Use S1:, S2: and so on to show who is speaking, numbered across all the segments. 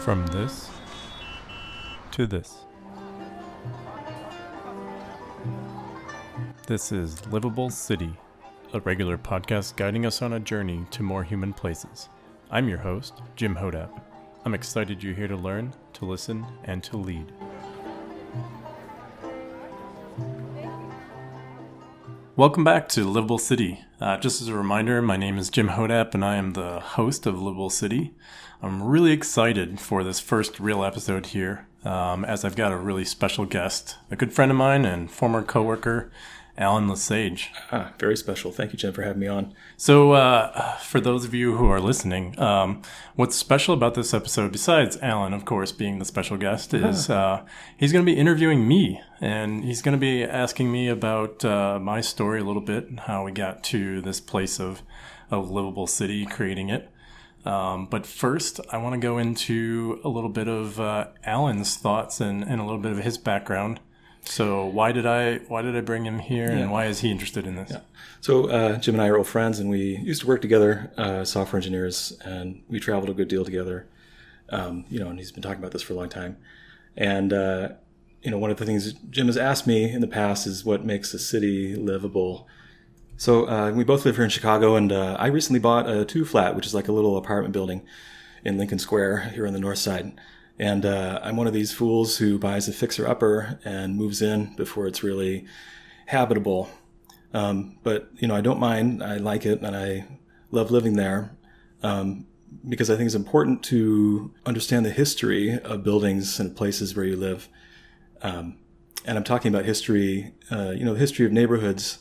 S1: From this to this. This is Livable City, a regular podcast guiding us on a journey to more human places. I'm your host, Jim Hodapp. I'm excited you're here to learn, to listen, and to lead. Welcome back to Livable City. Uh, just as a reminder, my name is Jim Hodapp and I am the host of Livable City. I'm really excited for this first real episode here, um, as I've got a really special guest, a good friend of mine and former coworker, Allan LeSage.
S2: Ah, very special. Thank you, Jim, for having me on.
S1: So, uh, for those of you who are listening, um, what's special about this episode, besides Allan, of course, being the special guest, is uh, he's going to be interviewing me, and he's going to be asking me about uh, my story a little bit, and how we got to this place of a livable city, creating it. Um, but first, I want to go into a little bit of uh, Allan's thoughts and, and a little bit of his background. So why did I why did I bring him here, and why is he interested in this?
S2: Yeah. So uh, Jim and I are old friends, and we used to work together, uh, software engineers, and we traveled a good deal together. Um, you know, and he's been talking about this for a long time. And uh, you know, one of the things Jim has asked me in the past is what makes a city livable. So uh, we both live here in Chicago, and uh, I recently bought a two flat, which is like a little apartment building in Lincoln Square here on the north side. And uh, I'm one of these fools who buys a fixer upper and moves in before it's really habitable. Um, but you know, I don't mind. I like it, and I love living there um, because I think it's important to understand the history of buildings and places where you live. Um, and I'm talking about history, uh, you know, the history of neighborhoods.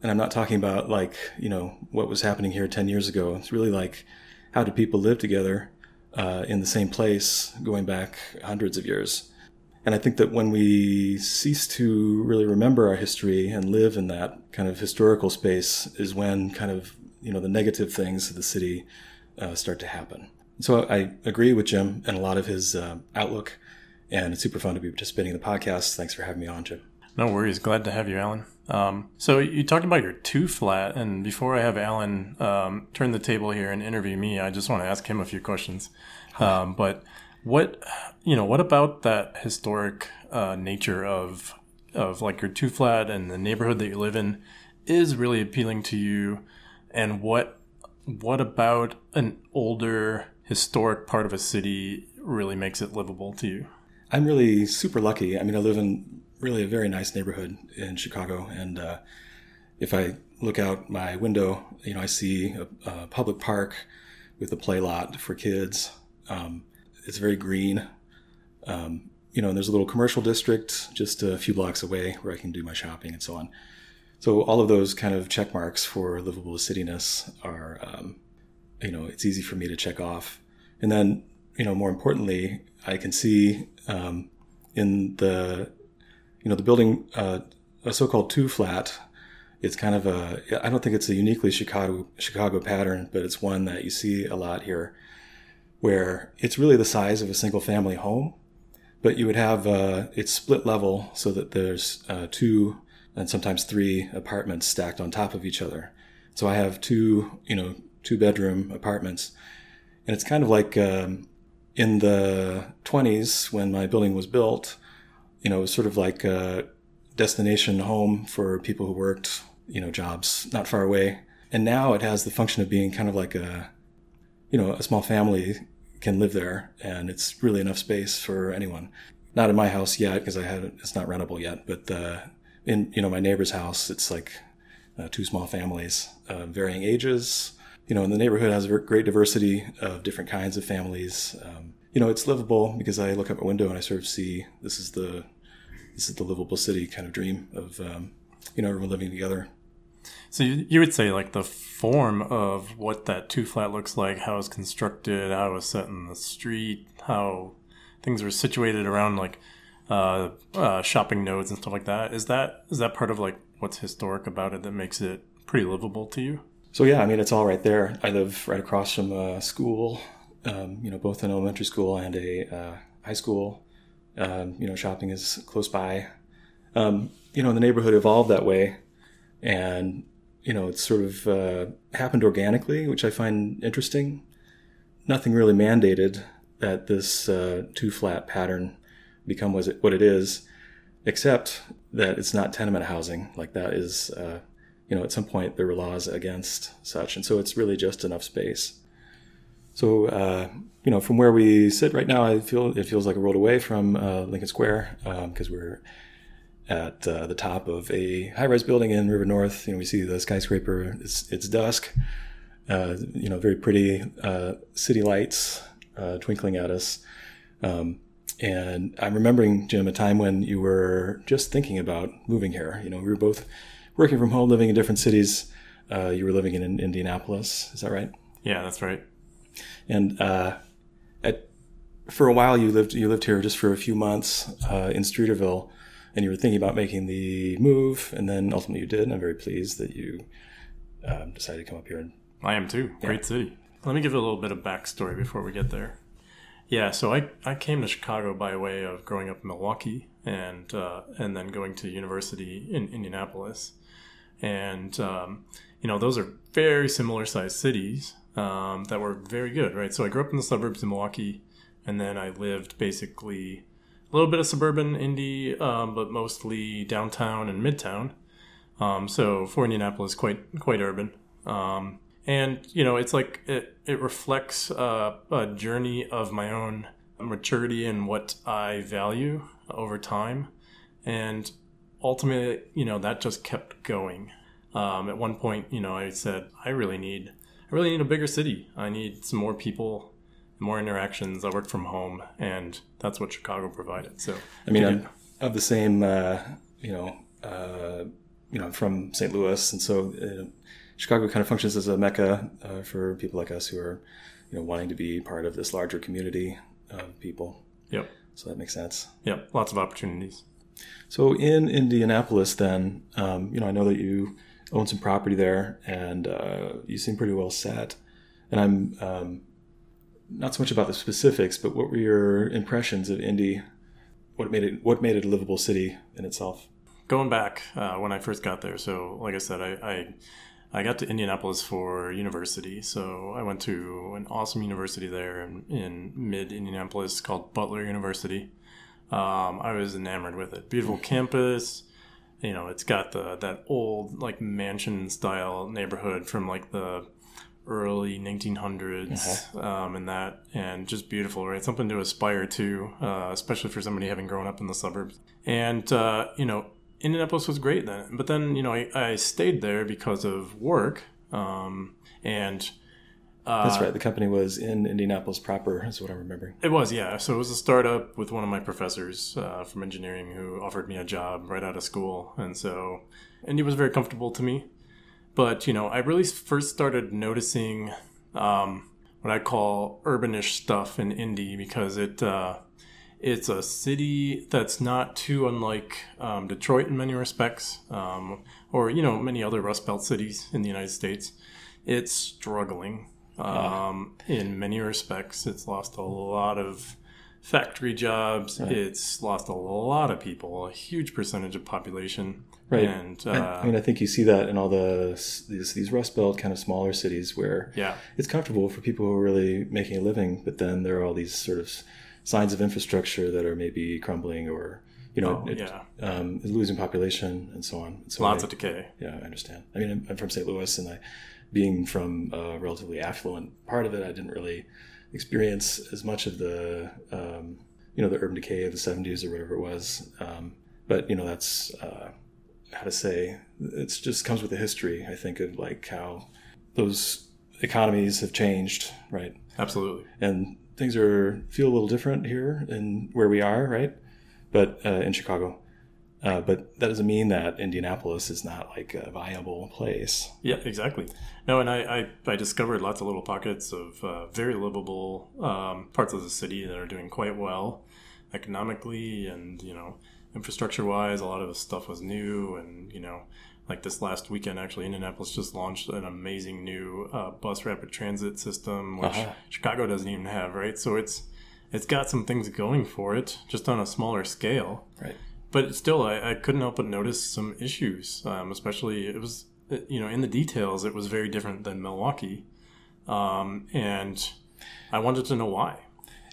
S2: And I'm not talking about like you know what was happening here 10 years ago. It's really like how do people live together uh, in the same place going back hundreds of years. And I think that when we cease to really remember our history and live in that kind of historical space is when kind of, you know, the negative things of the city uh, start to happen. So I agree with Jim and a lot of his uh, outlook, and it's super fun to be participating in the podcast. Thanks for having me on, Jim.
S1: No worries. Glad to have you, Allan. Um, so you talked about your two flat, and before I have Allan um, turn the table here and interview me, I just want to ask him a few questions. Um, but what you know, what about that historic uh, nature of of like your two flat and the neighborhood that you live in is really appealing to you? And what what about an older historic part of a city really makes it livable to you?
S2: I'm really super lucky. I mean, I live in really a very nice neighborhood in Chicago, and uh, if I look out my window, you know, I see a, a public park with a play lot for kids. Um, it's very green. Um, you know, and there's a little commercial district just a few blocks away where I can do my shopping and so on. So all of those kind of check marks for livable cityness are, um, you know, it's easy for me to check off. And then, you know, more importantly, I can see um, in the, you know, the building, uh, a so-called two flat. It's kind of a, I don't think it's a uniquely Chicago Chicago pattern, but it's one that you see a lot here, where it's really the size of a single family home, but you would have uh, it's split level so that there's uh, two and sometimes three apartments stacked on top of each other. So I have two, you know, two bedroom apartments, and it's kind of like um, in the 20s when my building was built. You know, it was sort of like a destination home for people who worked, you know, jobs not far away. And now it has the function of being kind of like a, you know, a small family can live there, and it's really enough space for anyone. Not in my house yet because I had it's not rentable yet, but uh, in you know my neighbor's house, it's like uh, two small families, uh, varying ages. You know, and the neighborhood has a great diversity of different kinds of families. Um, you know, it's livable because I look out my window and I sort of see this is the this is the livable city kind of dream of um, you know everyone living together.
S1: So you, you would say like the form of what that two flat looks like, how it's constructed, how it was set in the street, how things are situated around like uh, uh, shopping nodes and stuff like that. Is that is that part of like what's historic about it that makes it pretty livable to you?
S2: So yeah, I mean it's all right there. I live right across from a school, um, you know, both an elementary school and a uh, high school. Um, you know, shopping is close by. Um, you know, the neighborhood evolved that way, and you know, it's sort of uh, happened organically, which I find interesting. Nothing really mandated, that this uh, two flat pattern become it what it is, except that it's not tenement housing. Like that is, uh, you know, at some point there were laws against such, and so it's really just enough space. So, uh, you know, from where we sit right now, I feel it feels like a road away from uh, Lincoln Square because um, we're at uh, the top of a high-rise building in River North. You know, we see the skyscraper. It's it's dusk. Uh, you know, very pretty uh, city lights uh, twinkling at us. Um, and I'm remembering, Jim, a time when you were just thinking about moving here. You know, we were both working from home, living in different cities. You were living in Indianapolis. Is that right?
S1: Yeah, that's right.
S2: And uh, at, for a while, you lived you lived here just for a few months uh, in Streeterville, and you were thinking about making the move, and then ultimately you did. And I'm very pleased that you um, decided to come up here. And,
S1: I am too. Yeah. Great city. Let me give a little bit of backstory before we get there. Yeah, so I, I came to Chicago by way of growing up in Milwaukee and uh, and then going to university in Indianapolis, and um, you know those are very similar sized cities um, that were very good, right? So I grew up in the suburbs in Milwaukee, and then I lived basically a little bit of suburban Indy, um, but mostly downtown and midtown. Um, so for Indianapolis, quite quite urban. Um, and you know it's like it, it reflects uh, a journey of my own maturity and what i value over time and ultimately you know that just kept going um, at one point you know i said i really need i really need a bigger city i need some more people more interactions i work from home and that's what chicago provided so
S2: i mean i'm of the same uh, you know uh, you know i'm from st louis and so uh, Chicago kind of functions as a mecca uh, for people like us who are, you know, wanting to be part of this larger community of people.
S1: Yep.
S2: So that makes sense.
S1: Yep. Lots of opportunities.
S2: So in Indianapolis, then, um, you know, I know that you own some property there, and uh, you seem pretty well set. And I'm um, not so much about the specifics, but what were your impressions of Indy? What made it What made it a livable city in itself?
S1: Going back uh, when I first got there, so like I said, I, I I got to Indianapolis for university. So I went to an awesome university there in, in mid Indianapolis called Butler University. Um, I was enamored with it. Beautiful campus. You know, it's got the that old like mansion style neighborhood from like the early 1900s uh-huh. um, and that and just beautiful right something to aspire to uh, especially for somebody having grown up in the suburbs and uh, you know Indianapolis was great then. But then, you know, I, I stayed there because of work. Um, and
S2: uh, that's right. The company was in Indianapolis proper, is what I'm remembering.
S1: It was, yeah. So it was a startup with one of my professors uh, from engineering who offered me a job right out of school, and so he was very comfortable to me. But you know, I really first started noticing um, what I call urbanish stuff in Indy because it uh, it's a city that's not too unlike um, Detroit in many respects, um, or you know many other Rust Belt cities in the United States. It's struggling um, in many respects. It's lost a lot of factory jobs. Right. It's lost a lot of people, a huge percentage of population.
S2: Right. And uh, I, I, mean, I think you see that in all the these, these Rust Belt kind of smaller cities where
S1: yeah.
S2: it's comfortable for people who are really making a living, but then there are all these sort of signs of infrastructure that are maybe crumbling or you know
S1: oh, it, yeah.
S2: um, losing population and so on. So
S1: Lots
S2: I,
S1: of decay.
S2: Yeah, I understand. I mean, I'm, I'm from St. Louis, and I, being from a relatively affluent part of it, I didn't really experience as much of the um, you know the urban decay of the 70s or whatever it was. Um, but you know that's uh, how to say it just comes with the history. I think of like how those economies have changed, right?
S1: Absolutely.
S2: And things are feel a little different here in where we are, right? But uh, in Chicago. Uh, but that doesn't mean that Indianapolis is not like a viable place.
S1: Yeah, exactly. No, and I, I, I discovered lots of little pockets of uh, very livable um, parts of the city that are doing quite well economically and, you know, infrastructure wise. A lot of the stuff was new and, you know, like this last weekend actually indianapolis just launched an amazing new uh, bus rapid transit system which uh-huh. chicago doesn't even have right so it's it's got some things going for it just on a smaller scale
S2: right
S1: but still i, I couldn't help but notice some issues um, especially it was you know in the details it was very different than milwaukee um, and i wanted to know why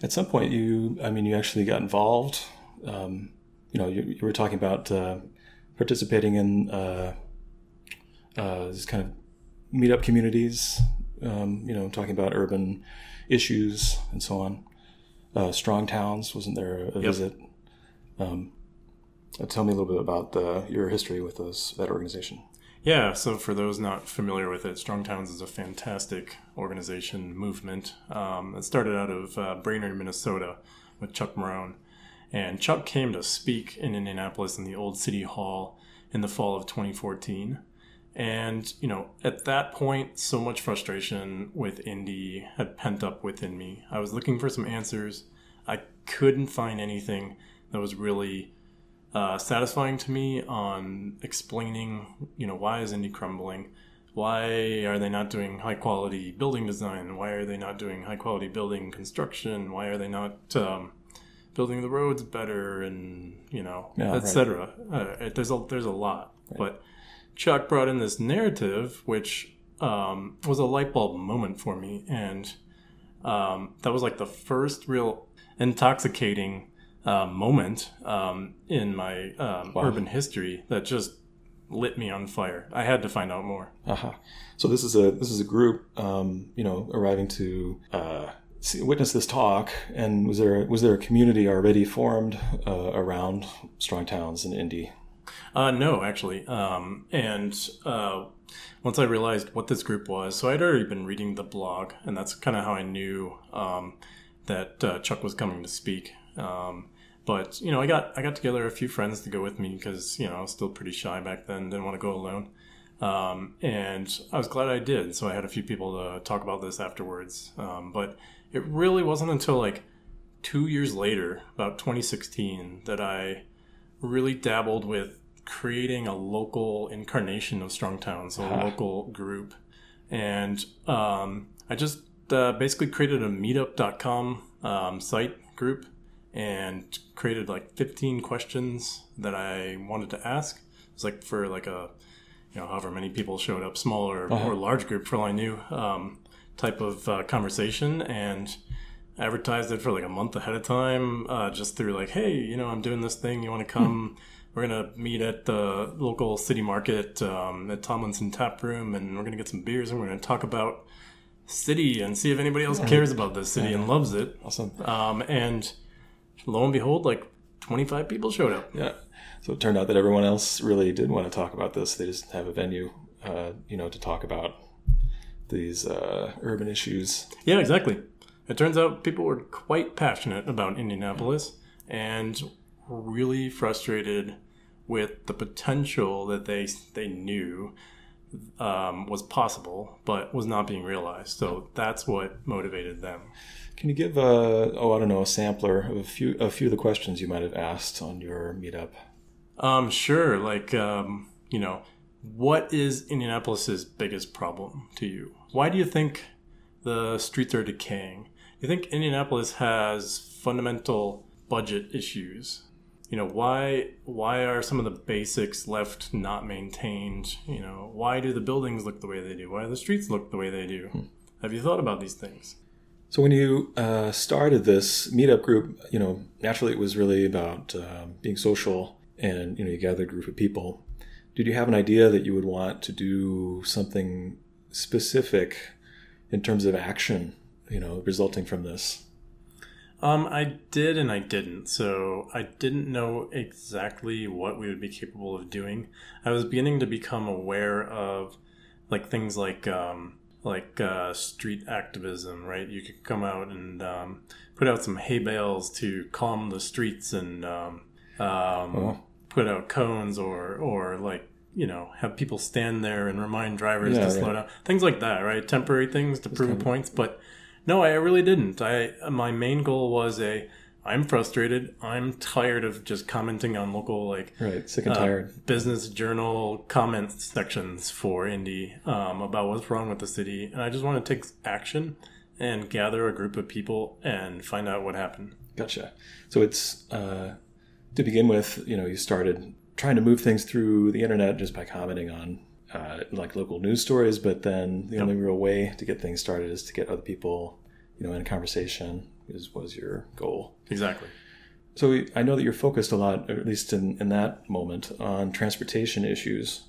S2: At some point, you, I mean, you actually got involved. Um, you know, you, you, were talking about uh, participating in uh, uh, these kind of meetup communities. Um, you know, talking about urban issues and so on. Uh, Strong Towns, wasn't there a yep. visit? Um, tell me a little bit about the, your history with those that organization.
S1: Yeah, so for those not familiar with it, Strong Towns is a fantastic organization movement. Um, it started out of uh, Brainerd, Minnesota, with Chuck Marohn. And Chuck came to speak in Indianapolis in the old City Hall in the fall of 2014. And, you know, at that point, so much frustration with Indy had pent up within me. I was looking for some answers. I couldn't find anything that was really uh, satisfying to me on explaining, you know, why is Indy crumbling? Why are they not doing high quality building design? Why are they not doing high quality building construction? Why are they not um, building the roads better and you know, yeah, etc. Right. Uh, there's a there's a lot, right. but Chuck brought in this narrative, which um, was a light bulb moment for me, and um, that was like the first real intoxicating uh, moment um, in my um, wow. urban history that just lit me on fire. I had to find out more.
S2: Uh-huh. So this is a this is a group, um, you know, arriving to uh, see, witness this talk. And was there was there a community already formed uh, around Strong Towns in Indy?
S1: Uh, no, actually. Um, and uh, once I realized what this group was, so I'd already been reading the blog, and that's kind of how I knew um, that uh, Chuck was coming to speak. Um, but you know, I got I got together a few friends to go with me because you know I was still pretty shy back then, didn't want to go alone. Um, and I was glad I did. So I had a few people to talk about this afterwards. Um, but it really wasn't until like two years later, about 2016, that I really dabbled with creating a local incarnation of Strong Towns, a local group. And um, I just uh, basically created a meetup.com um, site group and created like 15 questions that I wanted to ask. It was like for like a, you know, however many people showed up, small or, uh-huh. or large group for all I knew, um, type of uh, conversation. And advertised it for like a month ahead of time, uh, just through like, hey, you know, I'm doing this thing. You want to come? we're gonna meet at the local city market um, at Tomlinson Tap Room, and we're gonna get some beers, and we're gonna talk about city and see if anybody else cares about this city and loves it.
S2: Awesome.
S1: Um, and lo and behold, like 25 people showed up.
S2: Yeah. So it turned out that everyone else really did want to talk about this. They just have a venue, uh, you know, to talk about these uh, urban issues.
S1: Yeah, exactly. It turns out people were quite passionate about Indianapolis and really frustrated with the potential that they they knew um, was possible, but was not being realized. So that's what motivated them.
S2: Can you give a oh I don't know a sampler of a few a few of the questions you might have asked on your meetup?
S1: Um, sure. Like um, you know, what is Indianapolis's biggest problem to you? Why do you think the streets are decaying? You think Indianapolis has fundamental budget issues you know why why are some of the basics left not maintained you know why do the buildings look the way they do why do the streets look the way they do hmm. have you thought about these things
S2: so when you uh, started this meetup group you know naturally it was really about uh, being social and you know you gathered a group of people did you have an idea that you would want to do something specific in terms of action you know resulting from this
S1: um, I did and I didn't. So I didn't know exactly what we would be capable of doing. I was beginning to become aware of like things like um, like uh, street activism, right? You could come out and um, put out some hay bales to calm the streets and um, oh. put out cones or or like you know have people stand there and remind drivers yeah, to slow down, things like that, right? Temporary things to prove points, but no, I really didn't. I my main goal was a I'm frustrated. I'm tired of just commenting on local like
S2: right, sick and uh, tired
S1: business journal comment sections for Indy um, about what's wrong with the city, and I just want to take action and gather a group of people and find out what happened.
S2: Gotcha. So it's uh, to begin with, you know, you started trying to move things through the internet just by commenting on uh, like local news stories, but then the yep. only real way to get things started is to get other people, you know, in conversation, is was your goal.
S1: Exactly.
S2: So we, I know that you're focused a lot, at least in, in that moment, on transportation issues.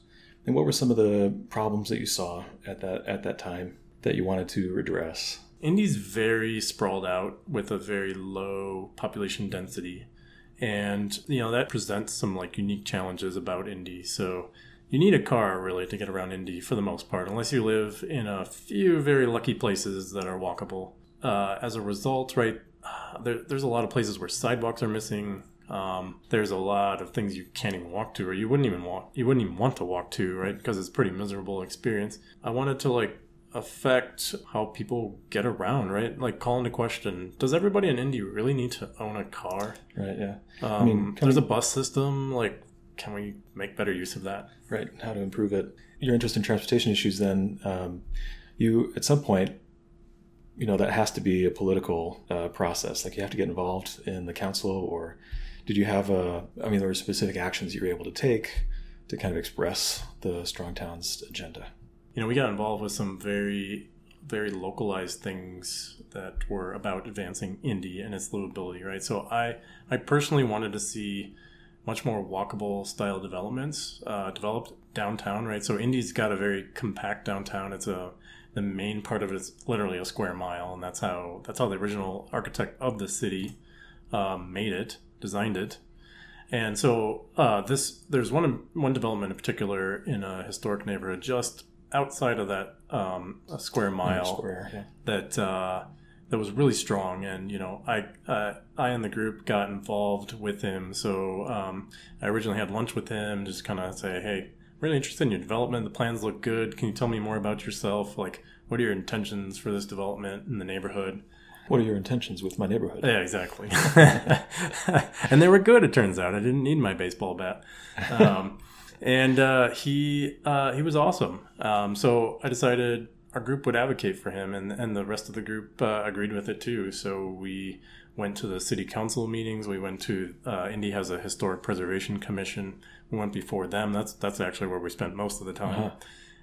S2: And what were some of the problems that you saw at that at that time that you wanted to address?
S1: Indy's very sprawled out with a very low population density. And, you know, that presents some like unique challenges about Indy. So you need a car really to get around Indy for the most part, unless you live in a few very lucky places that are walkable. Uh, as a result, right, there, there's a lot of places where sidewalks are missing. Um, there's a lot of things you can't even walk to, or you wouldn't even walk. You wouldn't even want to walk to, right? Because it's a pretty miserable experience. I wanted to like affect how people get around, right? Like call into question: Does everybody in Indy really need to own a car?
S2: Right. Yeah.
S1: Um, I mean, there's a bus system. Like, can we make better use of that?
S2: Right. How to improve it? Your interest in transportation issues, then, um, you at some point you know that has to be a political uh, process. Like you have to get involved in the council or did you have a i mean there were specific actions you were able to take to kind of express the strong towns agenda?
S1: You know we got involved with some very very localized things that were about advancing Indy and its livability right? So i i personally wanted to see much more walkable style developments uh, developed downtown right? So Indy's got a very compact downtown. It's a the main part of it is literally a square mile, and that's how that's how the original architect of the city um, made it, designed it. And so uh, this there's one one development in particular in a historic neighborhood just outside of that um, square mile
S2: square, yeah.
S1: that uh, that was really strong. And you know, I uh, I and the group got involved with him. So um, I originally had lunch with him, just kind of say, hey, really interested in your development. The plans look good. Can you tell me more about yourself? Like, what are your intentions for this development in the neighborhood?
S2: What are your intentions with my neighborhood?
S1: Yeah, exactly. and they were good. It turns out I didn't need my baseball bat. Um, and uh, he uh, he was awesome. Um, so I decided our group would advocate for him, and and the rest of the group uh, agreed with it too. So we went to the city council meetings. We went to uh, Indy has a historic preservation commission we went before them. That's that's actually where we spent most of the time. Uh-huh.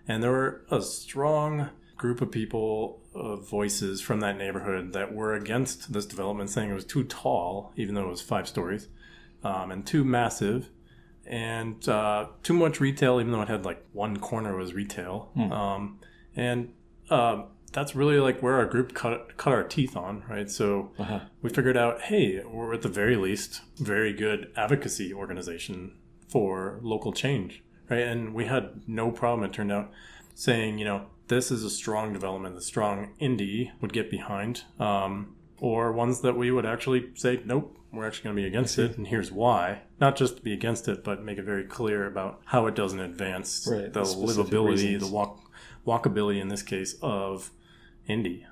S1: And there were a strong group of people, uh, voices from that neighborhood that were against this development, saying it was too tall, even though it was five stories, um, and too massive, and uh, too much retail, even though it had like one corner was retail. Hmm. Um, and uh, that's really like where our group cut cut our teeth on, right? So uh-huh. we figured out, hey, we're at the very least very good advocacy organization for local change, right? And we had no problem, it turned out, saying, you know, this is a strong development, the Strong Indy would get behind, um, or ones that we would actually say, nope, we're actually going to be against it, and here's why. Not just to be against it, but make it very clear about how it doesn't advance
S2: right,
S1: the livability, reasons. the walk, walkability in this case of Indy.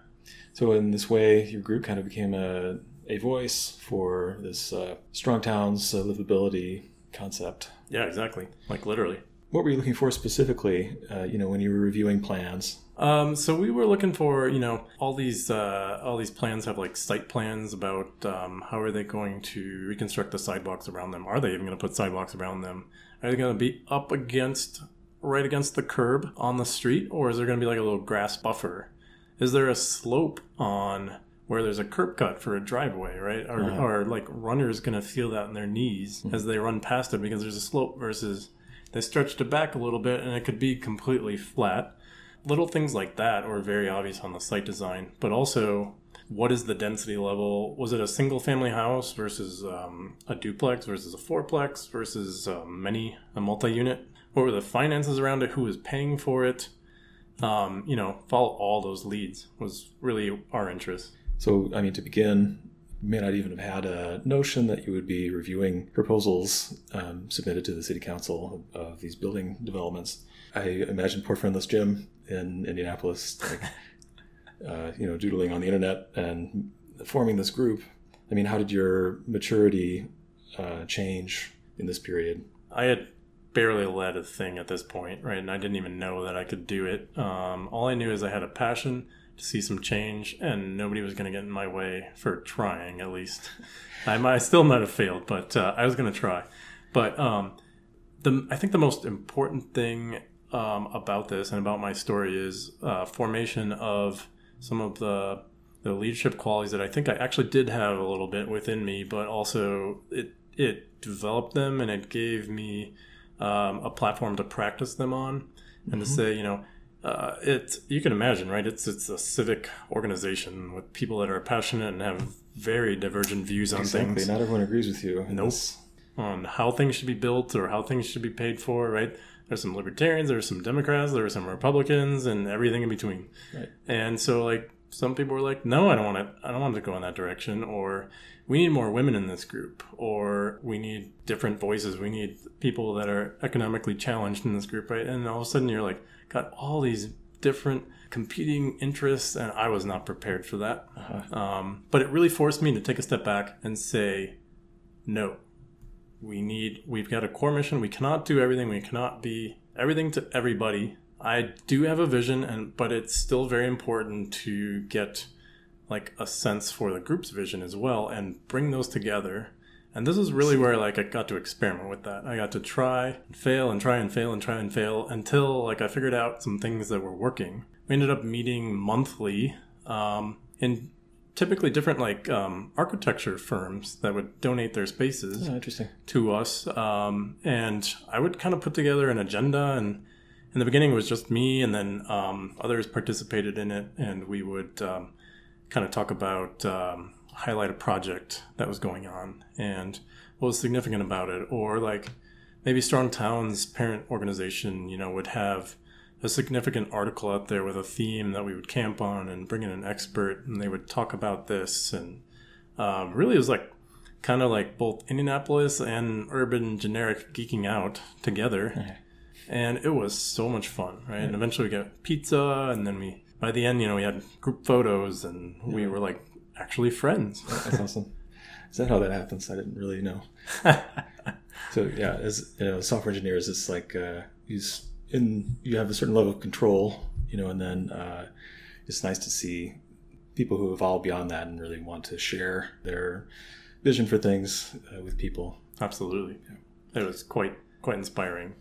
S2: So in this way, your group kind of became a a voice for this uh, strong towns uh, livability concept.
S1: Yeah, exactly. Like literally.
S2: What were you looking for specifically? Uh, you know, when you were reviewing plans.
S1: Um, so we were looking for, you know, all these uh, all these plans have like site plans about um, how are they going to reconstruct the sidewalks around them? Are they even going to put sidewalks around them? Are they going to be up against right against the curb on the street, or is there going to be like a little grass buffer? Is there a slope on where there's a curb cut for a driveway, right? Or, uh-huh. or like runners going to feel that in their knees mm-hmm. as they run past it because there's a slope versus they stretched it back a little bit and it could be completely flat. Little things like that are very obvious on the site design, but also what is the density level? Was it a single family house versus um, a duplex versus a fourplex versus um, many a multi unit? What were the finances around it? Who was paying for it? Um, you know, follow all those leads was really our interest.
S2: So, I mean, to begin, you may not even have had a notion that you would be reviewing proposals um, submitted to the city council of, these building developments. I imagine poor friendless Jim in Indianapolis, like, uh, you know, doodling on the internet and forming this group. I mean, how did your maturity uh, change in this period?
S1: I had barely led a thing at this point, right? And I didn't even know that I could do it. Um, all I knew is I had a passion to see some change, and nobody was going to get in my way for trying. At least, I might I still might have failed, but uh, I was going to try. But um, the I think the most important thing um, about this and about my story is uh, formation of some of the the leadership qualities that I think I actually did have a little bit within me, but also it it developed them and it gave me um, a platform to practice them on and to say, you know, uh, it you can imagine, right? It's it's a civic organization with people that are passionate and have very divergent views on
S2: Exactly.
S1: things,
S2: Not everyone agrees with you.
S1: Nope.
S2: this.
S1: on how things should be built or how things should be paid for, right? There's some libertarians, there's some Democrats, there are some Republicans, and everything in between.
S2: Right.
S1: And so, like, some people were like, "No, I don't want to. I don't want to go in that direction," or "We need more women in this group," or "We need different voices. We need people that are economically challenged in this group," right? And all of a sudden, you're like, got all these different competing interests, and I was not prepared for that.
S2: Uh-huh.
S1: Um, but it really forced me to take a step back and say, "No, we need. We've got a core mission. We cannot do everything. We cannot be everything to everybody." I do have a vision, and but it's still very important to get like a sense for the group's vision as well, and bring those together. And this is really where like I got to experiment with that. I got to try and fail and try and fail and try and fail until like I figured out some things that were working. We ended up meeting monthly um, in typically different like um, architecture firms that would donate their spaces
S2: Oh, interesting.
S1: to us. Um, and I would kind of put together an agenda. And in the beginning, it was just me, and then um, others participated in it. And we would um, kind of talk about, um, highlight a project that was going on and what was significant about it. Or like maybe Strong Towns parent organization, you know, would have a significant article out there with a theme that we would camp on and bring in an expert and they would talk about this. And um, really it was like kind of like both indianapolis and urban generic geeking out together. And it was so much fun right? And eventually we got pizza and then we by the end you know we had group photos and we were like actually friends
S2: That's awesome. Is that how that happens? I didn't really know. So yeah, as you know, software engineers, it's like uh, you in you have a certain level of control, you know, and then uh, it's nice to see people who evolve beyond that and really want to share their vision for things uh, with people.
S1: Absolutely. It was quite quite inspiring.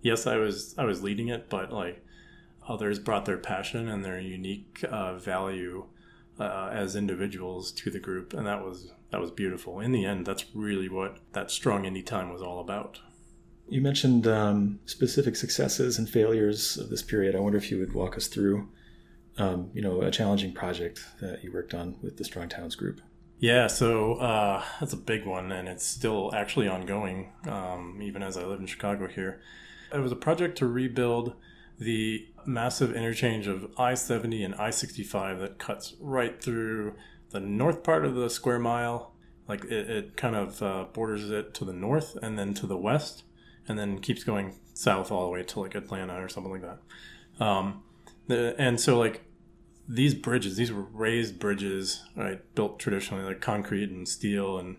S1: Yes, I was I was leading it, but like others brought their passion and their unique uh, value uh, as individuals to the group, and that was that was beautiful. In the end, that's really what that Strong Indy time was all about.
S2: You mentioned um, specific successes and failures of this period. I wonder if you would walk us through, um, you know, a challenging project that you worked on with the Strong Towns group.
S1: Yeah, so uh, that's a big one, and it's still actually ongoing, um, even as I live in Chicago here. It was a project to rebuild the massive interchange of I 70 and I 65 that cuts right through the north part of the square mile. Like it, it kind of uh, borders it to the north and then to the west, and then keeps going south all the way to like Atlanta or something like that. Um, the, and so, like, these bridges, these were raised bridges, right, built traditionally like concrete and steel, and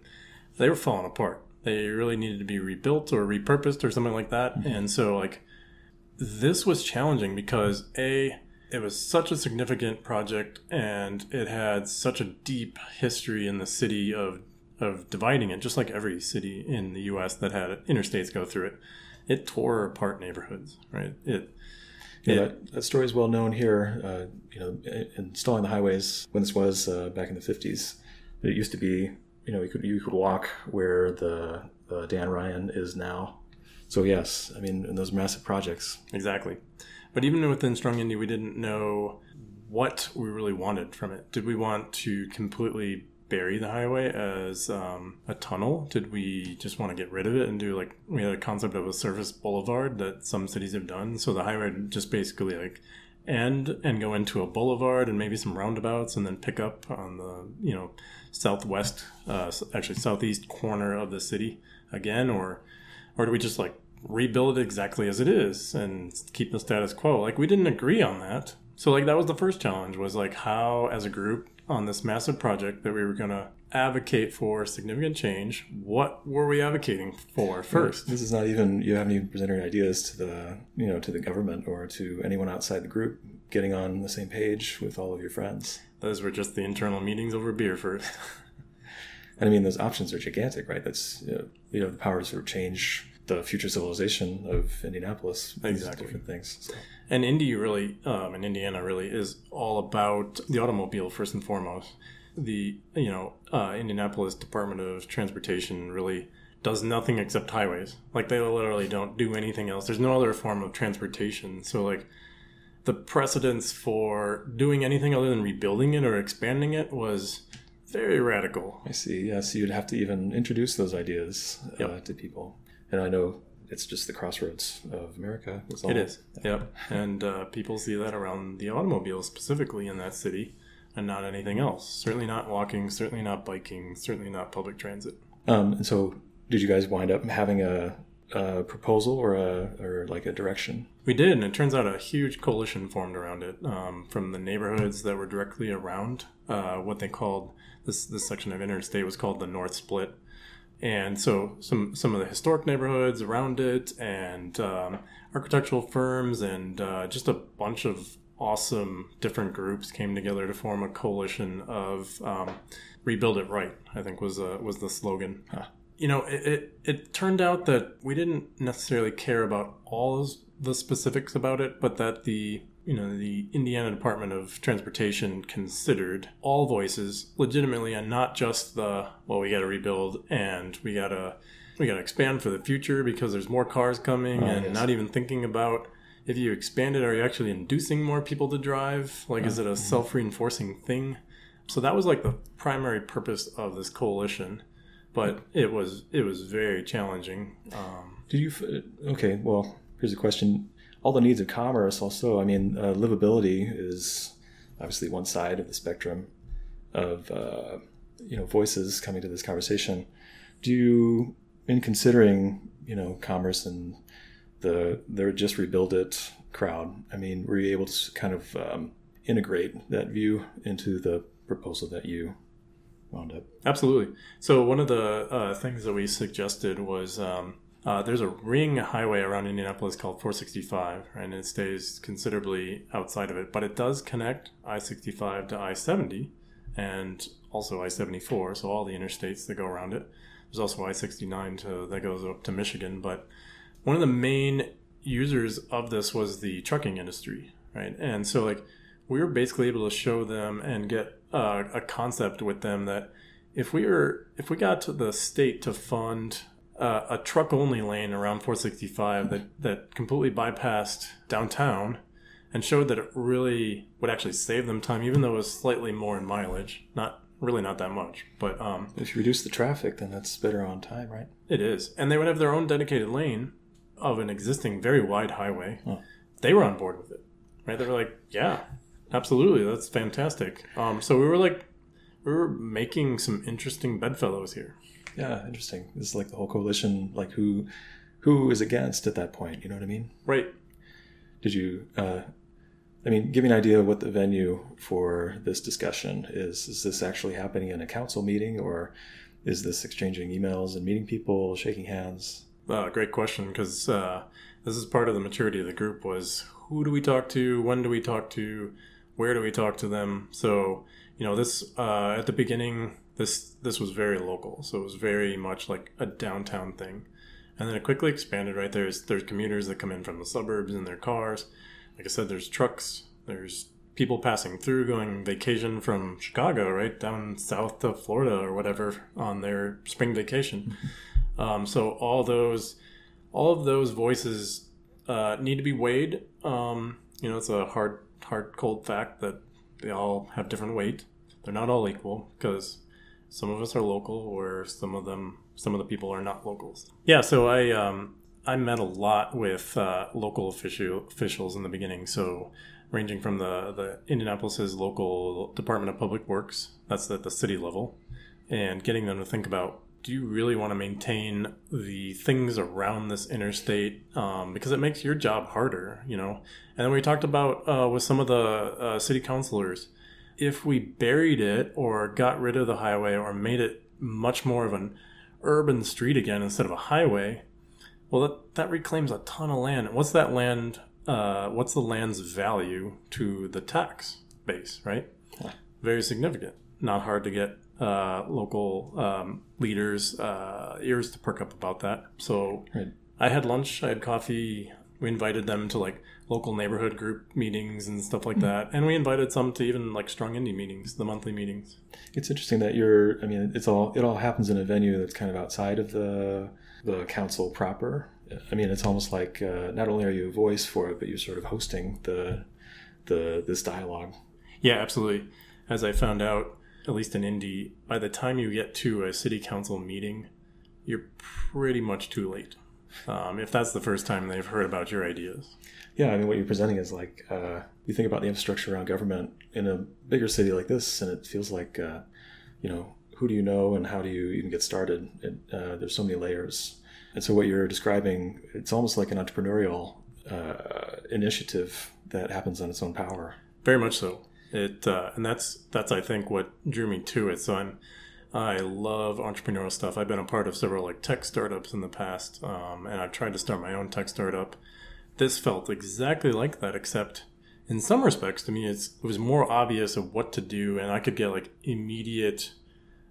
S1: they were falling apart. They really needed to be rebuilt or repurposed or something like that. And so, like, this was challenging because a it was such a significant project and it had such a deep history in the city of of dividing it, just like every city in the U.S. that had interstates go through it. It tore apart neighborhoods, right? It
S2: Yeah, that, that story is well known here. Uh, you know, installing the highways when this was uh, back in the fifties, it used to be you know you could you could walk where the uh, Dan Ryan is now. So yes, I mean in those massive projects.
S1: Exactly. But even within Strong Indy, we didn't know what we really wanted from it. Did we want to completely bury the highway as um, a tunnel? Did we just want to get rid of it and do like we had a concept of a surface boulevard that some cities have done? So the highway just basically like end and go into a boulevard and maybe some roundabouts and then pick up on the you know southwest, uh, actually southeast corner of the city again, or or do we just like rebuild it exactly as it is and keep the status quo like we didn't agree on that so like that was the first challenge was like how as a group on this massive project that we were going to advocate for significant change what were we advocating for first
S2: This is not even you haven't even presented ideas to the you know to the government or to anyone outside the group. Getting on the same page with all of your friends.
S1: those were just the internal meetings over beer first
S2: And I mean, those options are gigantic, right? That's you know, you know the power to sort of change the future civilization of Indianapolis.
S1: Exactly.
S2: Different things. So.
S1: And Indy really, um, in Indiana, really is all about the automobile first and foremost. The you know uh, Indianapolis Department of Transportation really does nothing except highways. Like they literally don't do anything else. There's no other form of transportation. So like the precedence for doing anything other than rebuilding it or expanding it was very radical.
S2: I see. Yeah, so you'd have to even introduce those ideas uh, to people. And I know it's just the crossroads of America.
S1: It is. Yep. And uh, people see that around the automobile specifically in that city and not anything else. Certainly not walking, certainly not biking, certainly not public transit.
S2: Um, and so, did you guys wind up having a, a proposal or a or like a direction?
S1: We did, and it turns out a huge coalition formed around it um, from the neighborhoods that were directly around uh, what they called this this section of interstate was called the North Split, and so some some of the historic neighborhoods around it, and um, architectural firms, and uh, just a bunch of awesome different groups came together to form a coalition of um, rebuild it right. I think was uh, was the slogan you know, it, it, it turned out that we didn't necessarily care about all the specifics about it, but that the you know the Indiana Department of Transportation considered all voices legitimately, and not just the well, we got to rebuild and we got to we got to expand for the future because there's more cars coming,
S2: Oh,
S1: and
S2: yes.
S1: not even thinking about if you expand it, are you actually inducing more people to drive? Like, is it a self reinforcing thing? So that was like the primary purpose of this coalition, but it was it was very challenging. Um,
S2: Did you? Okay, well, here's a question. All the needs of commerce, also. I mean, uh, livability is obviously one side of the spectrum of uh, you know voices coming to this conversation. Do you, in considering you know commerce and the the just rebuild it crowd, I mean, were you able to kind of um, integrate that view into the proposal that you wound up?
S1: Absolutely. So one of the uh, things that we suggested was um, uh, there's a ring highway around Indianapolis called 465, and it stays considerably outside of it, but it does connect I-65 to I-70 and also I-74, so all the interstates that go around it. There's also I-69 to, that goes up to Michigan, but one of the main users of this was the trucking industry, right? And so like we were basically able to show them and get uh, a concept with them that if we were if we got to the state to fund uh, a truck only lane around 465 that that completely bypassed downtown and showed that it really would actually save them time even though it was slightly more in mileage. Not really not that much but um,
S2: If you reduce the traffic, then that's better on time, right?
S1: it is. And they would have their own dedicated lane of an existing very wide highway.
S2: Huh.
S1: they were on board with it right? They were like yeah absolutely that's fantastic. Um, so we were like we were making some interesting bedfellows here
S2: Yeah, interesting. This is like the whole coalition, like who who is against at that point. You know what I mean?
S1: right
S2: Did you? Uh, I mean, give me an idea of what the venue for this discussion is. Is this actually happening in a council meeting, or is this exchanging emails and meeting people, shaking hands?
S1: Uh, great question because uh, this is part of the maturity of the group was who do we talk to when do we talk to where do we talk to them so you know this uh, at the beginning this this was very local so it was very much like a downtown thing. And then it quickly expanded right? There's there's commuters that come in from the suburbs in their cars. Like i said there's trucks there's people passing through going vacation from chicago right? Down south to florida or whatever on their spring vacation. Um, so all those, all of those voices uh, need to be weighed. Um, you know, it's a hard, hard, cold fact that they all have different weight. They're not all equal because some of us are local, or some of them, some of the people are not locals. Yeah. So I, um, I met a lot with uh, local official officials in the beginning. So ranging from the the Indianapolis's local Department of Public Works, that's at the city level, and getting them to think about do you really want to maintain the things around this interstate um, because it makes your job harder you know and then we talked about uh, with some of the uh, city councilors if we buried it or got rid of the highway or made it much more of an urban street again instead of a highway well that, that reclaims a ton of land what's that land uh, what's the land's value to the tax base right yeah. very significant not hard to get uh, local um, leaders' uh, ears to perk up about that. So
S2: Right.
S1: I had lunch, I had coffee. We invited them to like local neighborhood group meetings and stuff like that, and we invited some to even like Strong Indy meetings, the monthly meetings.
S2: It's interesting that you're. I mean, it's all it all happens in a venue that's kind of outside of the the council proper. I mean, it's almost like uh, not only are you a voice for it, but you're sort of hosting the the this dialogue.
S1: Yeah, absolutely. As I found out, at least in Indy, by the time you get to a city council meeting, you're pretty much too late. Um, if that's the first time they've heard about your ideas.
S2: Yeah, I mean, what you're presenting is like uh, you think about the infrastructure around government in a bigger city like this, and it feels like uh, you know who do you know and how do you even get started? It, uh, there's so many layers, and so what you're describing, it's almost like an entrepreneurial uh, initiative that happens on its own power.
S1: Very much so. It uh, and that's that's I think what drew me to it. So I'm I love entrepreneurial stuff. I've been a part of several like tech startups in the past, um, and I've tried to start my own tech startup. This felt exactly like that, except in some respects to me, it was more obvious of what to do, and I could get like immediate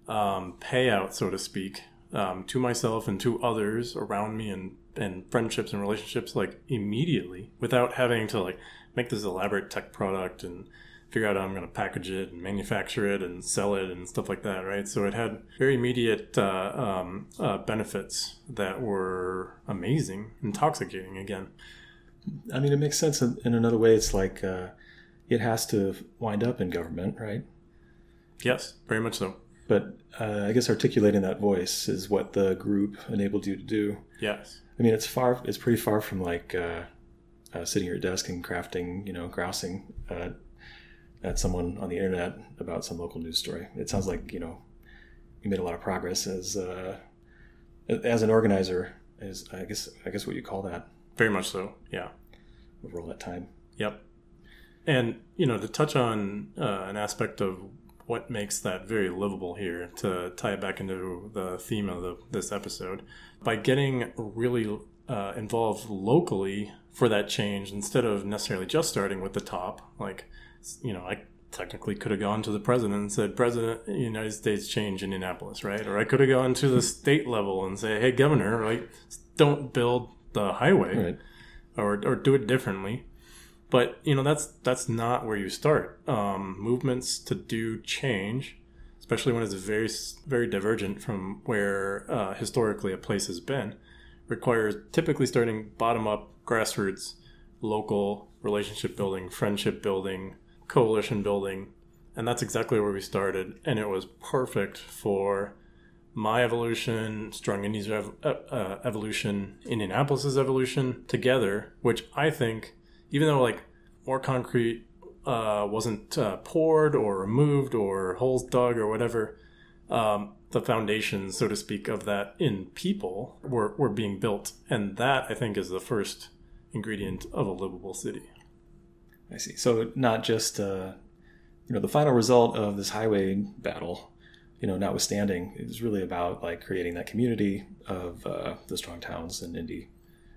S1: um, payout, so to speak, um, to myself and to others around me, and and friendships and relationships like immediately without having to like make this elaborate tech product and figure out how I'm going to package it and manufacture it and sell it and stuff like that, right? So it had very immediate uh, um, uh, benefits that were amazing, intoxicating again.
S2: I mean, it makes sense in, in another way. It's like uh, it has to wind up in government, right?
S1: Yes, very much so.
S2: But uh, I guess articulating that voice is what the group enabled you to do.
S1: Yes.
S2: I mean, it's far. It's pretty far from like uh, uh, sitting at your desk and crafting, you know, grousing at someone on the internet about some local news story. It sounds like you know you made a lot of progress as uh, as an organizer. Is I guess I guess what you call that.
S1: Very much so. Yeah.
S2: Over all that time.
S1: Yep. And you know to touch on uh, an aspect of what makes that very livable here to tie it back into the theme of the, this episode by getting really uh, involved locally for that change instead of necessarily just starting with the top like you know, I technically could have gone to the president and said, President, United States change Indianapolis, right? Or I could have gone to the state level and say, Hey, Governor, right, don't build the highway, right. or or do it differently. But you know, that's that's not where you start. Um, movements to do change, especially when it's very very divergent from where uh, historically a place has been, requires typically starting bottom up, grassroots, local relationship building, friendship building coalition building. And that's exactly where we started. And it was perfect for my evolution, Strong Indy's ev- uh, uh, evolution, Indianapolis's evolution together, which I think, even though like more concrete uh, wasn't uh, poured or removed or holes dug or whatever, um, the foundations, so to speak, of that in people were, were being built. And that, I think, is the first ingredient of a livable city.
S2: I see. So not just uh, you know the final result of this highway battle, you know, notwithstanding, it was really about like creating that community of uh, the strong towns in Indy,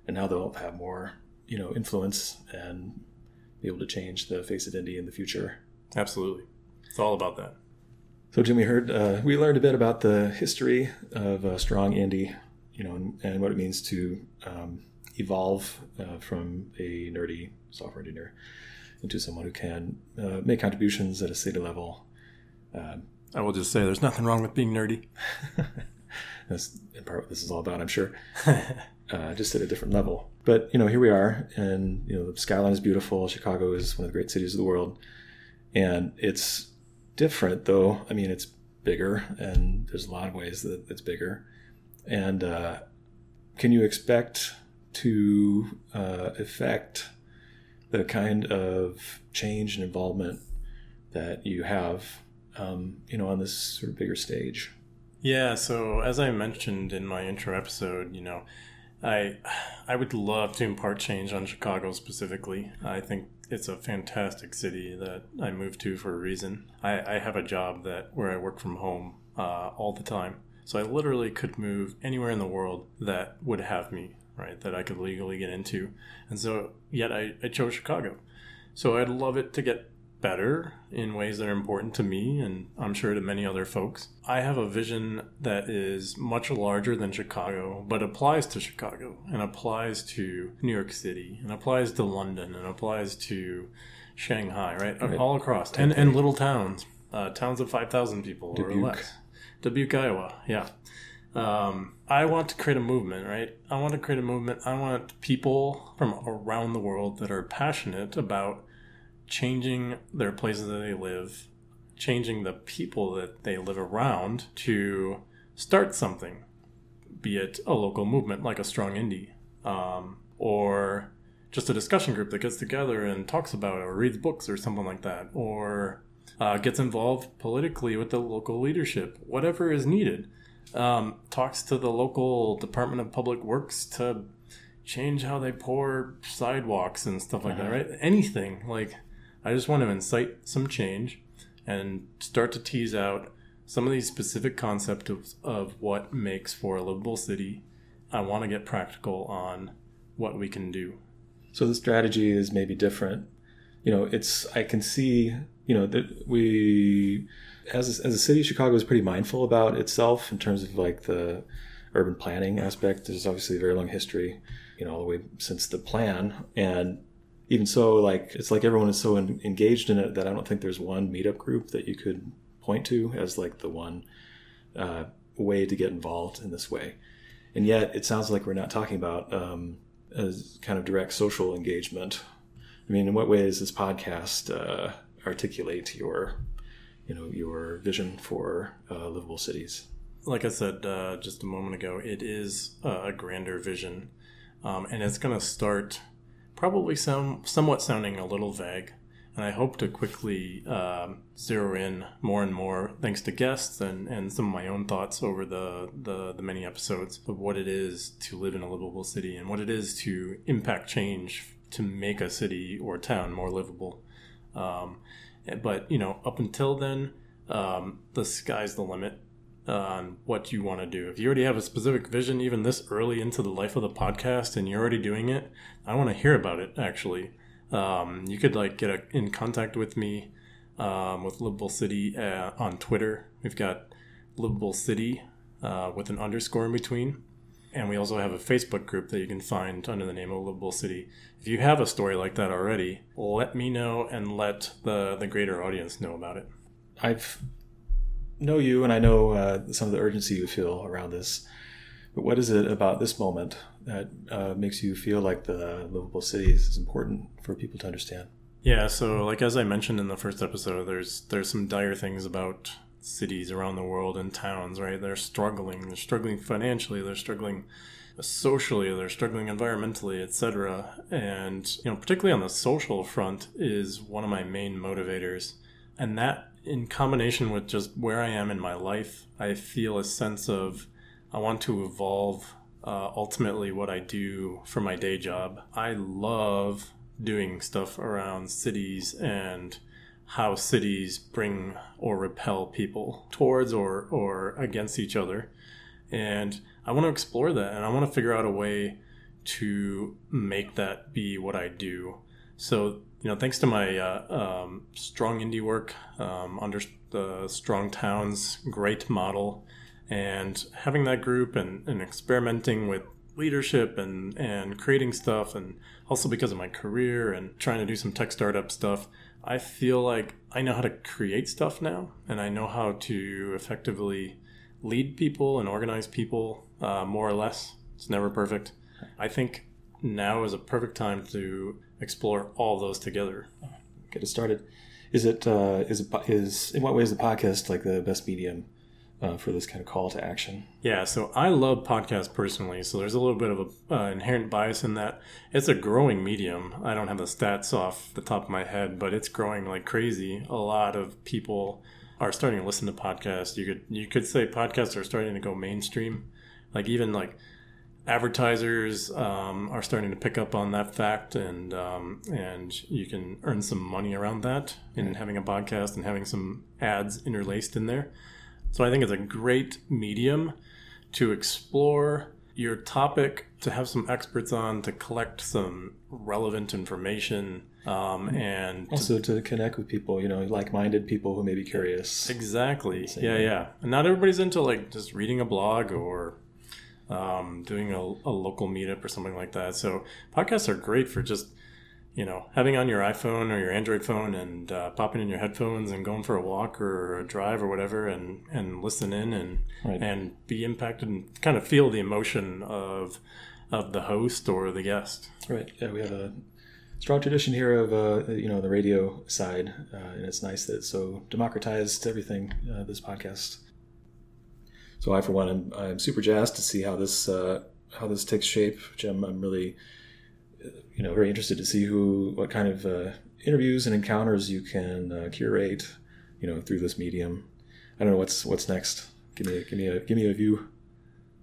S2: and now they'll have more you know influence and be able to change the face of Indy in the future.
S1: Absolutely, it's all about that.
S2: So Jim, we heard uh, we learned a bit about the history of uh, strong Indy, you know, and, and, what it means to um, evolve uh, from a nerdy software engineer into someone who can uh, make contributions at a city level.
S1: Um, I will just say there's nothing wrong with being nerdy.
S2: That's in part what this is all about, I'm sure. uh, just at a different level. But you know, here we are, and you know, the skyline is beautiful. Chicago is one of the great cities of the world, and it's different, though. I mean, it's bigger, and there's a lot of ways that it's bigger. And uh, can you expect to uh, affect the kind of change and involvement that you have, um, you know, on this sort of bigger stage.
S1: Yeah. So as I mentioned in my intro episode, you know, I I would love to impart change on Chicago specifically. I think it's a fantastic city that I moved to for a reason. I, I have a job that where I work from home uh, all the time, so I literally could move anywhere in the world that would have me right, that I could legally get into. And so, yet I, I chose Chicago. So I'd love it to get better in ways that are important to me and I'm sure to many other folks. I have a vision that is much larger than Chicago, but applies to Chicago and applies to New York City and applies to London and applies to Shanghai, right? right. All across. And, and little towns, uh, towns of 5,000 people Dubuque. or less. Dubuque, Iowa, yeah. Um, I want to create a movement, right? I want to create a movement. I want people from around the world that are passionate about changing their places that they live, changing the people that they live around to start something, be it a local movement like a Strong Indy, um, or just a discussion group that gets together and talks about it or reads books or something like that, or uh, gets involved politically with the local leadership, whatever is needed. Um, talks to the local Department of Public Works to change how they pour sidewalks and stuff like uh-huh. that, right? Anything like I just want to incite some change and start to tease out some of these specific concepts of, of what makes for a livable city. I want to get practical on what we can do.
S2: So the strategy is maybe different. You know, it's I can see, you know, that we as a, as a city, Chicago is pretty mindful about itself in terms of like the urban planning aspect. There's obviously a very long history, you know, all the way since the plan, and even so, like it's like everyone is so in, engaged in it that I don't think there's one meetup group that you could point to as like the one uh, way to get involved in this way. And yet, it sounds like we're not talking about um, as kind of direct social engagement. I mean, in what way does this podcast uh, articulate your, you know, your vision for uh, livable cities?
S1: Like I said uh, just a moment ago, it is a grander vision, um, and it's going to start probably some somewhat sounding a little vague. And I hope to quickly um, zero in more and more, thanks to guests and, and some of my own thoughts over the, the, the many episodes of what it is to live in a livable city and what it is to impact change to make a city or town more livable. Um, but you know, up until then, um, the sky's the limit on what you want to do. If you already have a specific vision, even this early into the life of the podcast, and you're already doing it, I want to hear about it. Actually, um, you could like get a, in contact with me um, with Livable City uh, on Twitter. We've got Livable City uh, with an underscore in between. And we also have a Facebook group that you can find under the name of Livable City. If you have a story like that already, let me know and let the, the greater audience know about it.
S2: I've know you and I know uh, some of the urgency you feel around this. But what is it about this moment that uh, makes you feel like the livable cities is important for people to understand?
S1: Yeah, so like as I mentioned in the first episode, there's there's some dire things about cities around the world and towns, right? They're struggling. They're struggling financially. They're struggling socially. They're struggling environmentally, etc. And you know, particularly on the social front, is one of my main motivators, and that in combination with just where I am in my life, I feel a sense of I want to evolve uh, ultimately what I do for my day job. I love doing stuff around cities and how cities bring or repel people towards or, or against each other. And I want to explore that and I want to figure out a way to make that be what I do. So you know, thanks to my uh, um, Strong Indy work um, under the Strong Towns great model, and having that group and, and experimenting with leadership and, and creating stuff, and also because of my career and trying to do some tech startup stuff, I feel like I know how to create stuff now, and I know how to effectively lead people and organize people uh, more or less. It's never perfect. I think now is a perfect time to explore all those together.
S2: Get it started. Is it uh, is it is in what way is the podcast like the best medium uh, for this kind of call to action?
S1: Yeah, so I love podcasts personally. So there's a little bit of an uh, inherent bias in that. It's a growing medium. I don't have the stats off the top of my head, but it's growing like crazy. A lot of people are starting to listen to podcasts. You could you could say podcasts are starting to go mainstream. Like even like advertisers um, are starting to pick up on that fact, and um, and you can earn some money around that in having a podcast and having some ads interlaced in there. So I think it's a great medium to explore your topic, to have some experts on, to collect some relevant information, um, and to-
S2: Also to connect with people, you know, like-minded people who may be curious.
S1: exactly,
S2: Same
S1: yeah,
S2: way.
S1: yeah. And not everybody's into like just reading a blog or um, doing a, a local meetup or something like that. So podcasts are great for just you know having on your iPhone or your Android phone and uh, popping in your headphones and going for a walk or a drive or whatever and and listen in and
S2: Right.
S1: and be impacted and kind of feel the emotion of of the host or the guest.
S2: Right. Yeah, we have a strong tradition here of uh, you know the radio side, uh, and it's nice that it's so democratized everything. Uh, this podcast. So I, for one, am I'm super jazzed to see how this uh, how this takes shape, Jim. I'm really you know very interested to see who what kind of uh, interviews and encounters you can uh, curate, you know, through this medium. I don't know what's what's next. Give me a, give me a give me a view.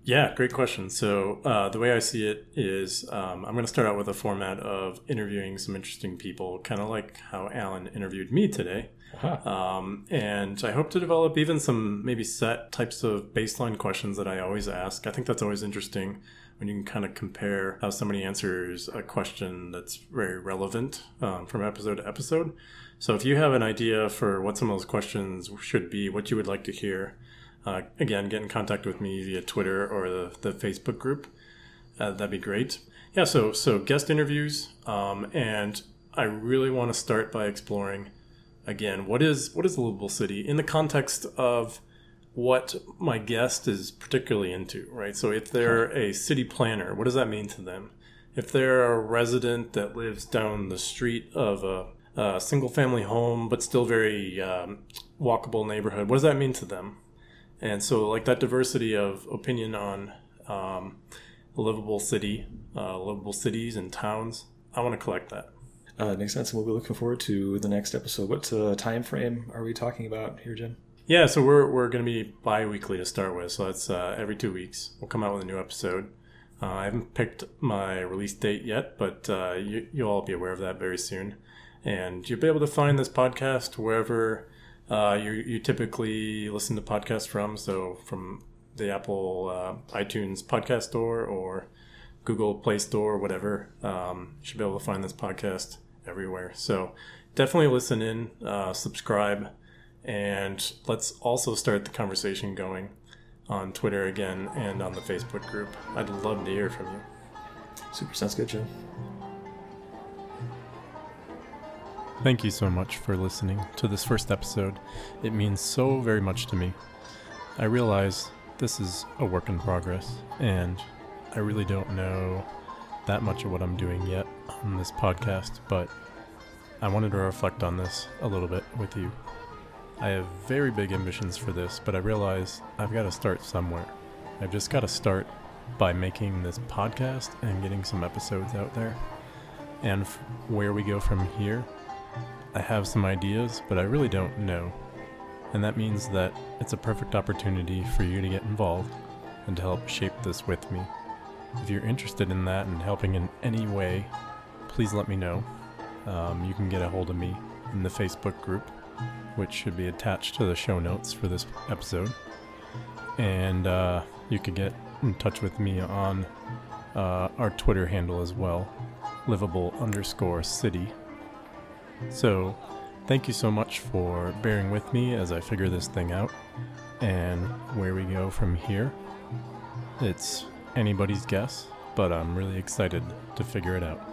S1: Yeah, great question. So uh, the way I see it is, um, I'm going to start out with a format of interviewing some interesting people, kind of like how Allan interviewed me today.
S2: Aha.
S1: Um, and I hope to develop even some maybe set types of baseline questions that I always ask. I think that's always interesting when you can kind of compare how somebody answers a question that's very relevant um, from episode to episode. So if you have an idea for what some of those questions should be, what you would like to hear, uh, again, get in contact with me via Twitter or the, the Facebook group. Uh, that'd be great. Yeah, so so guest interviews, um, and I really want to start by exploring again what is what is a livable city in the context of what my guest is particularly into, right? So if they're a city planner, what does that mean to them? If they're a resident that lives down the street of a, a single family home but still very um, walkable neighborhood, what does that mean to them? And so, like that diversity of opinion on um, a livable city, uh, livable cities and towns, I want to collect that.
S2: Uh, makes sense, and we'll be looking forward to the next episode. What uh, time frame are we talking about here, Jim?
S1: Yeah, so we're, we're going to be bi weekly to start with. So that's uh, every two weeks. We'll come out with a new episode. Uh, I haven't picked my release date yet, but uh, you, you'll all be aware of that very soon. And you'll be able to find this podcast wherever uh, you, you typically listen to podcasts from. So from the Apple uh, iTunes podcast store or Google Play Store, whatever. Um, you should be able to find this podcast everywhere. So definitely listen in, uh, subscribe, and let's also start the conversation going on Twitter again and on the Facebook group. I'd love to hear from you.
S2: Super sounds good, Jim.
S1: Thank you so much for listening to this first episode. It means so very much to me. I realize this is a work in progress, and I really don't know that much of what I'm doing yet on this podcast, but I wanted to reflect on this a little bit with you. I have very big ambitions for this, but I realize I've got to start somewhere. I've just got to start by making this podcast and getting some episodes out there. And f- where we go from here, I have some ideas, but I really don't know. And that means that it's a perfect opportunity for you to get involved and to help shape this with me. If you're interested in that and helping in any way, please let me know. Um, you can get a hold of me in the Facebook group, which should be attached to the show notes for this episode. And uh, you could get in touch with me on uh, our Twitter handle as well, livable underscore city. So, thank you so much for bearing with me as I figure this thing out and where we go from here. It's anybody's guess, but I'm really excited to figure it out.